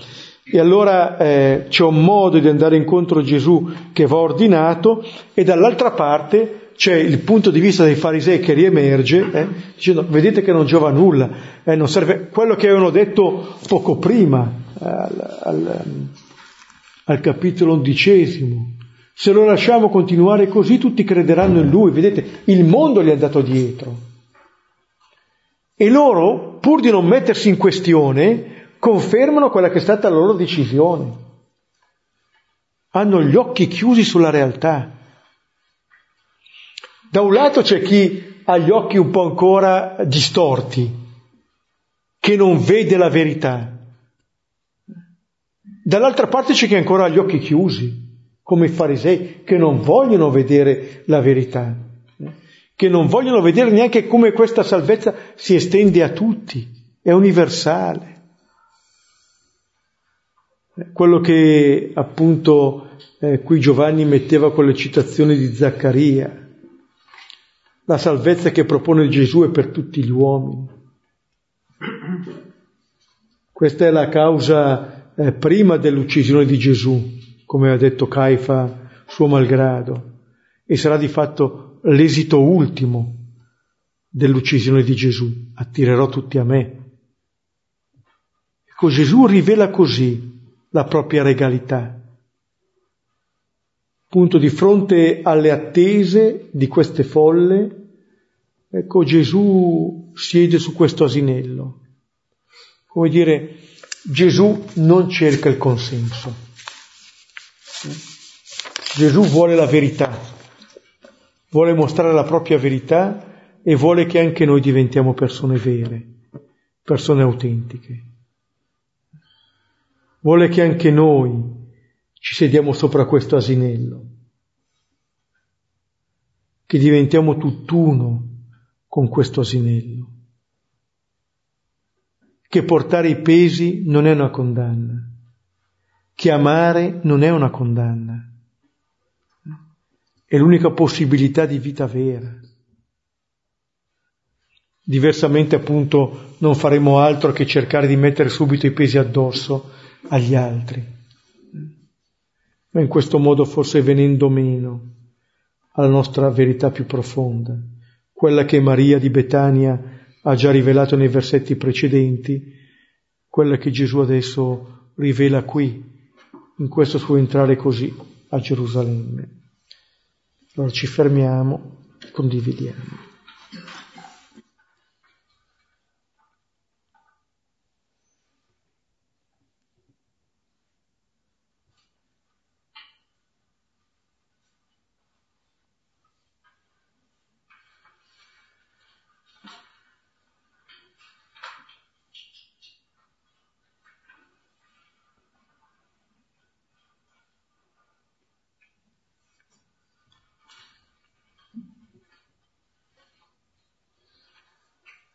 E allora eh, c'è un modo di andare incontro a Gesù che va ordinato e dall'altra parte c'è il punto di vista dei farisei che riemerge, eh, dicendo vedete che non giova nulla, eh, non serve quello che avevano detto poco prima, al, al, al capitolo undicesimo. Se lo lasciamo continuare così tutti crederanno in lui, vedete, il mondo gli è andato dietro. E loro, pur di non mettersi in questione, confermano quella che è stata la loro decisione. Hanno gli occhi chiusi sulla realtà. Da un lato c'è chi ha gli occhi un po' ancora distorti, che non vede la verità. Dall'altra parte c'è chi ancora ha gli occhi chiusi, come i farisei, che non vogliono vedere la verità, che non vogliono vedere neanche come questa salvezza si estende a tutti, è universale. Quello che appunto eh, qui Giovanni metteva con le citazioni di Zaccaria, la salvezza che propone Gesù è per tutti gli uomini. Questa è la causa eh, prima dell'uccisione di Gesù, come ha detto Caifa suo malgrado, e sarà di fatto l'esito ultimo dell'uccisione di Gesù. Attirerò tutti a me. Ecco, Gesù rivela così la propria regalità. Appunto di fronte alle attese di queste folle, Ecco, Gesù siede su questo asinello. Come dire, Gesù non cerca il consenso. Gesù vuole la verità, vuole mostrare la propria verità e vuole che anche noi diventiamo persone vere, persone autentiche. Vuole che anche noi ci sediamo sopra questo asinello, che diventiamo tutt'uno con questo asinello. Che portare i pesi non è una condanna, che amare non è una condanna, è l'unica possibilità di vita vera. Diversamente appunto non faremo altro che cercare di mettere subito i pesi addosso agli altri. Ma in questo modo forse venendo meno alla nostra verità più profonda quella che Maria di Betania ha già rivelato nei versetti precedenti, quella che Gesù adesso rivela qui, in questo suo entrare così a Gerusalemme. Allora ci fermiamo, condividiamo.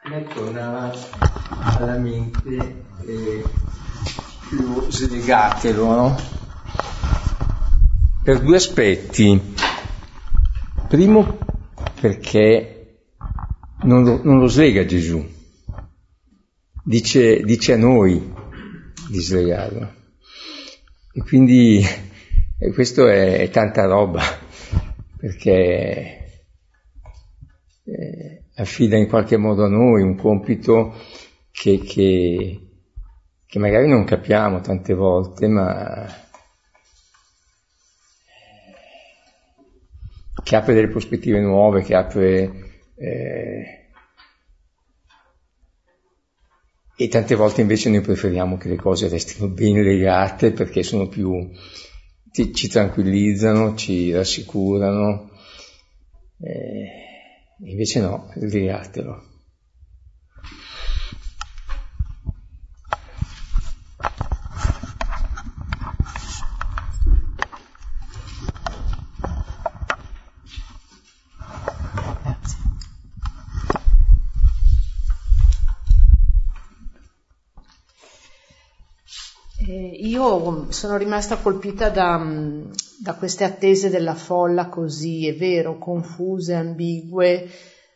mi tornava alla mente eh, più slegatelo, no? Per due aspetti. Primo perché non lo, non lo slega Gesù, dice, dice, a noi di slegarlo. E quindi e questo è, è, tanta roba, perché eh, affida in qualche modo a noi un compito che, che, che magari non capiamo tante volte, ma che apre delle prospettive nuove, che apre... Eh, e tante volte invece noi preferiamo che le cose restino ben legate perché sono più, ci, ci tranquillizzano, ci rassicurano, eh, invece no, legatelo. io sono rimasta colpita da, da, queste attese della folla così, è vero, confuse, ambigue,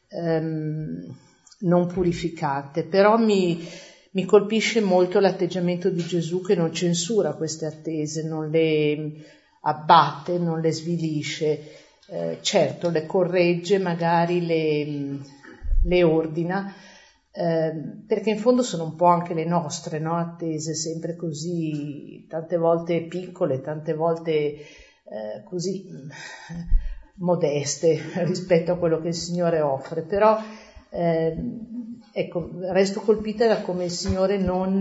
ehm, non purificate, però mi, mi, colpisce molto l'atteggiamento di Gesù che non censura queste attese, non le abbatte, non le svilisce, eh, certo le corregge, magari le, le ordina, Ehm, perché in fondo sono un po' anche le nostre no? attese, sempre così, tante volte piccole, tante volte eh, così modeste rispetto a quello che il Signore offre, però eh, ecco, resto colpita da come il Signore non,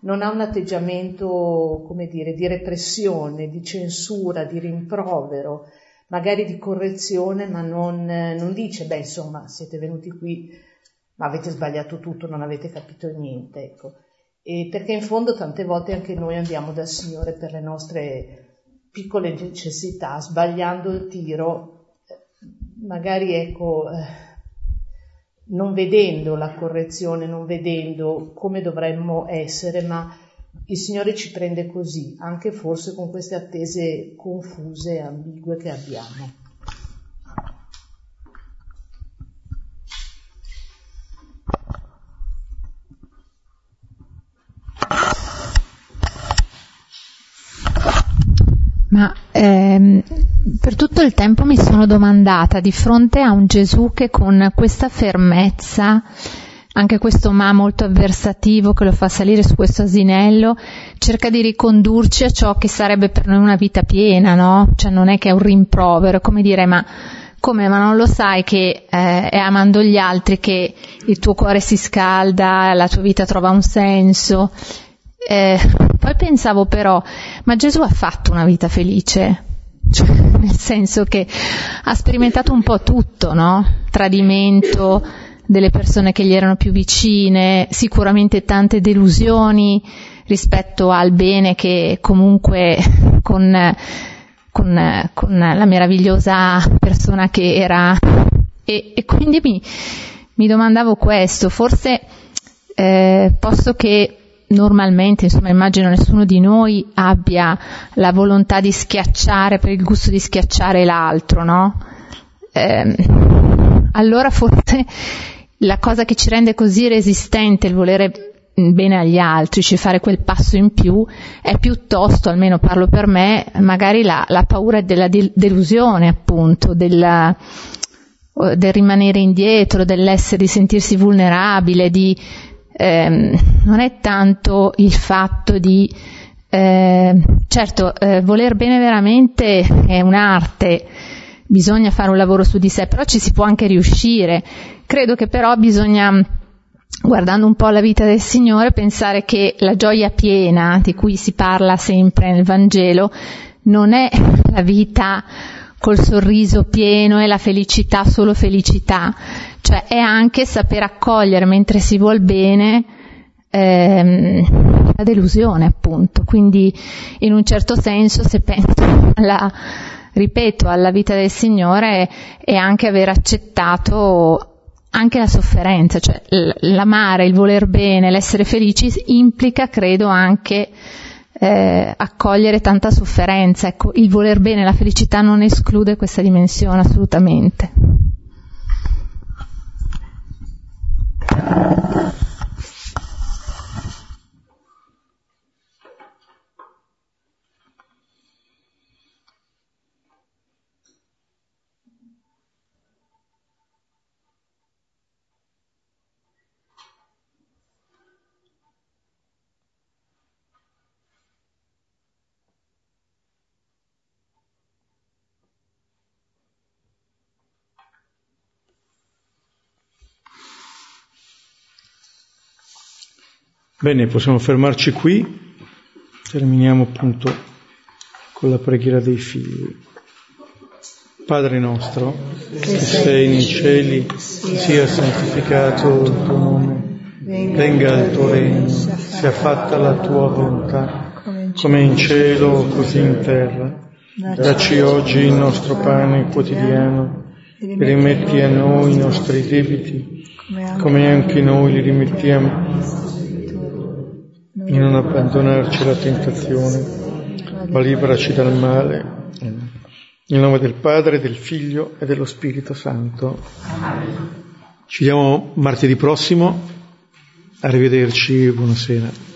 non ha un atteggiamento, come dire, di repressione, di censura, di rimprovero, magari di correzione, ma non, non dice, beh insomma, siete venuti qui ma avete sbagliato tutto, non avete capito niente, ecco. E perché in fondo tante volte anche noi andiamo dal Signore per le nostre piccole necessità, sbagliando il tiro, magari ecco, eh, non vedendo la correzione, non vedendo come dovremmo essere, ma il Signore ci prende così, anche forse con queste attese confuse e ambigue che abbiamo. Ma ehm, per tutto il tempo mi sono domandata di fronte a un Gesù che con questa fermezza, anche questo ma molto avversativo che lo fa salire su questo asinello, cerca di ricondurci a ciò che sarebbe per noi una vita piena, no? Cioè non è che è un rimprovero, come dire ma come ma non lo sai che eh, è amando gli altri che il tuo cuore si scalda, la tua vita trova un senso eh, poi pensavo però, ma Gesù ha fatto una vita felice? Cioè, nel senso che ha sperimentato un po' tutto, no? Tradimento delle persone che gli erano più vicine, sicuramente tante delusioni rispetto al bene che comunque con, con, con la meravigliosa persona che era. E, e quindi mi, mi, domandavo questo, forse eh, posto che normalmente, insomma, immagino nessuno di noi abbia la volontà di schiacciare per il gusto di schiacciare l'altro, no? Eh, allora forse la cosa che ci rende così resistente il volere bene agli altri, cioè fare quel passo in più, è piuttosto, almeno parlo per me, magari la, la paura della delusione, appunto, della, del rimanere indietro, dell'essere, di sentirsi vulnerabile, di, eh, non è tanto il fatto di eh, certo eh, voler bene veramente è un'arte bisogna fare un lavoro su di sé però ci si può anche riuscire. Credo che però bisogna guardando un po' la vita del Signore pensare che la gioia piena di cui si parla sempre nel Vangelo non è la vita col sorriso pieno e la felicità solo felicità, cioè è anche saper accogliere mentre si vuol bene ehm, la delusione appunto, quindi in un certo senso se penso alla, ripeto, alla vita del Signore è anche aver accettato anche la sofferenza, cioè l'amare, il voler bene, l'essere felici implica, credo, anche eh, accogliere tanta sofferenza. Ecco, il voler bene, la felicità non esclude questa dimensione assolutamente. Bene, possiamo fermarci qui, terminiamo appunto con la preghiera dei figli. Padre nostro, che sei nei cieli, sia santificato il tuo nome, venga il tuo regno, sia fatta la tua volontà, come in cielo così in terra. Dacci oggi il nostro pane quotidiano e rimetti a noi i nostri debiti, come anche noi li rimettiamo e non abbandonarci alla tentazione, ma liberaci dal male. Nel nome del Padre, del Figlio e dello Spirito Santo. Ci vediamo martedì prossimo. Arrivederci, buonasera.